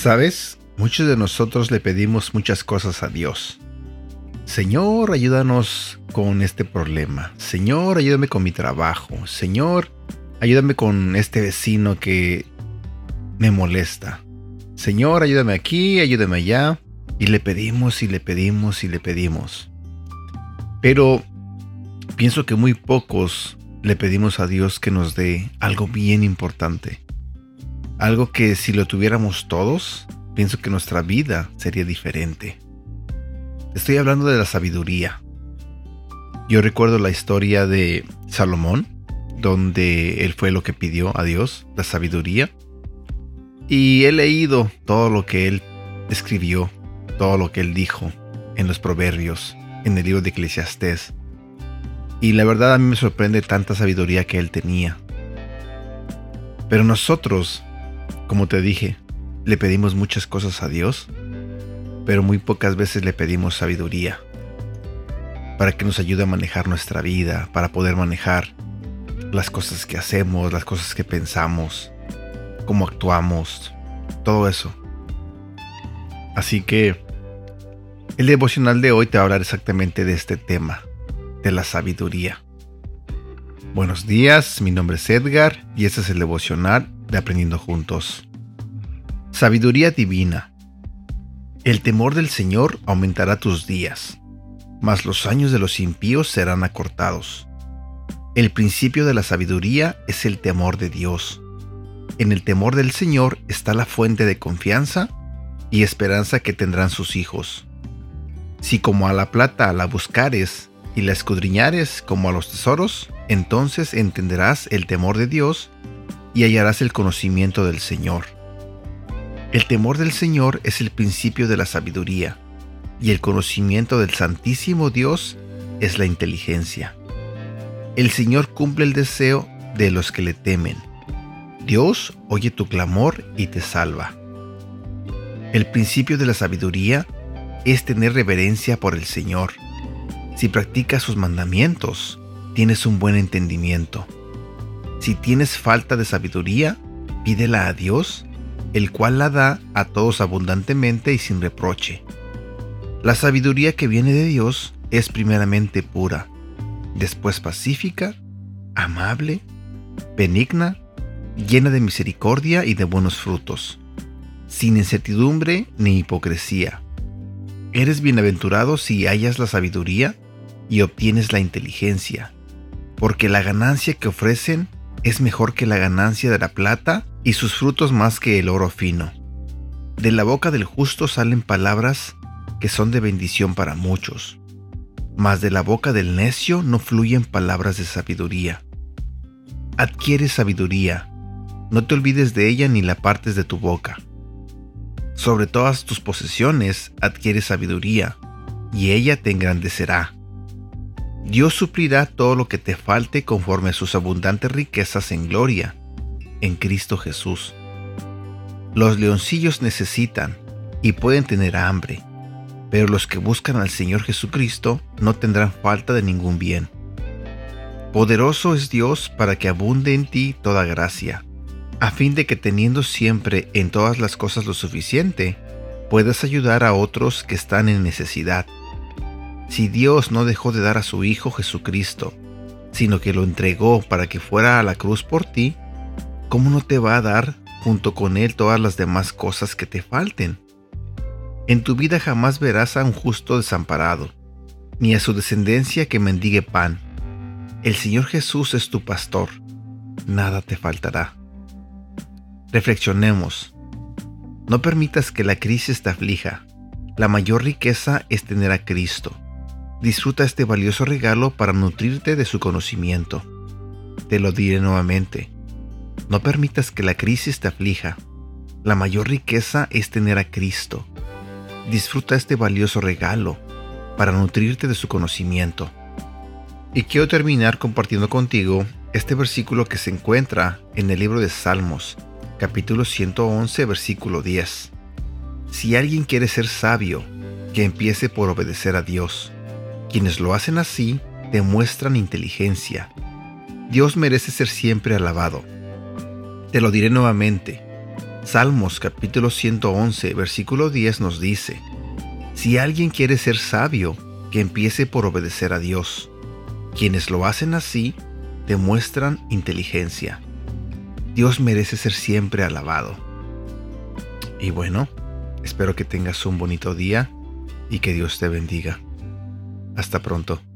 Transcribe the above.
Sabes, muchos de nosotros le pedimos muchas cosas a Dios. Señor, ayúdanos con este problema. Señor, ayúdame con mi trabajo. Señor, ayúdame con este vecino que me molesta. Señor, ayúdame aquí, ayúdame allá. Y le pedimos y le pedimos y le pedimos. Pero pienso que muy pocos le pedimos a Dios que nos dé algo bien importante. Algo que si lo tuviéramos todos, pienso que nuestra vida sería diferente. Estoy hablando de la sabiduría. Yo recuerdo la historia de Salomón, donde él fue lo que pidió a Dios, la sabiduría. Y he leído todo lo que él escribió, todo lo que él dijo en los proverbios, en el libro de Eclesiastés. Y la verdad a mí me sorprende tanta sabiduría que él tenía. Pero nosotros como te dije, le pedimos muchas cosas a Dios, pero muy pocas veces le pedimos sabiduría para que nos ayude a manejar nuestra vida, para poder manejar las cosas que hacemos, las cosas que pensamos, cómo actuamos, todo eso. Así que el devocional de hoy te va a hablar exactamente de este tema, de la sabiduría. Buenos días, mi nombre es Edgar y este es el devocional de Aprendiendo Juntos. Sabiduría divina. El temor del Señor aumentará tus días, mas los años de los impíos serán acortados. El principio de la sabiduría es el temor de Dios. En el temor del Señor está la fuente de confianza y esperanza que tendrán sus hijos. Si como a la plata la buscares y la escudriñares como a los tesoros, entonces entenderás el temor de Dios y hallarás el conocimiento del Señor. El temor del Señor es el principio de la sabiduría, y el conocimiento del Santísimo Dios es la inteligencia. El Señor cumple el deseo de los que le temen. Dios oye tu clamor y te salva. El principio de la sabiduría es tener reverencia por el Señor. Si practicas sus mandamientos, tienes un buen entendimiento. Si tienes falta de sabiduría, pídela a Dios, el cual la da a todos abundantemente y sin reproche. La sabiduría que viene de Dios es primeramente pura, después pacífica, amable, benigna, llena de misericordia y de buenos frutos, sin incertidumbre ni hipocresía. Eres bienaventurado si hallas la sabiduría y obtienes la inteligencia, porque la ganancia que ofrecen es mejor que la ganancia de la plata y sus frutos más que el oro fino. De la boca del justo salen palabras que son de bendición para muchos, mas de la boca del necio no fluyen palabras de sabiduría. Adquiere sabiduría, no te olvides de ella ni la partes de tu boca. Sobre todas tus posesiones adquiere sabiduría, y ella te engrandecerá. Dios suplirá todo lo que te falte conforme a sus abundantes riquezas en gloria, en Cristo Jesús. Los leoncillos necesitan y pueden tener hambre, pero los que buscan al Señor Jesucristo no tendrán falta de ningún bien. Poderoso es Dios para que abunde en ti toda gracia, a fin de que teniendo siempre en todas las cosas lo suficiente, puedas ayudar a otros que están en necesidad si Dios no dejó de dar a su Hijo Jesucristo, sino que lo entregó para que fuera a la cruz por ti, ¿cómo no te va a dar junto con Él todas las demás cosas que te falten? En tu vida jamás verás a un justo desamparado, ni a su descendencia que mendigue pan. El Señor Jesús es tu pastor, nada te faltará. Reflexionemos. No permitas que la crisis te aflija. La mayor riqueza es tener a Cristo. Disfruta este valioso regalo para nutrirte de su conocimiento. Te lo diré nuevamente. No permitas que la crisis te aflija. La mayor riqueza es tener a Cristo. Disfruta este valioso regalo para nutrirte de su conocimiento. Y quiero terminar compartiendo contigo este versículo que se encuentra en el libro de Salmos, capítulo 111, versículo 10. Si alguien quiere ser sabio, que empiece por obedecer a Dios quienes lo hacen así demuestran inteligencia. Dios merece ser siempre alabado. Te lo diré nuevamente. Salmos capítulo 111, versículo 10 nos dice, Si alguien quiere ser sabio, que empiece por obedecer a Dios. Quienes lo hacen así, demuestran inteligencia. Dios merece ser siempre alabado. Y bueno, espero que tengas un bonito día y que Dios te bendiga. Hasta pronto.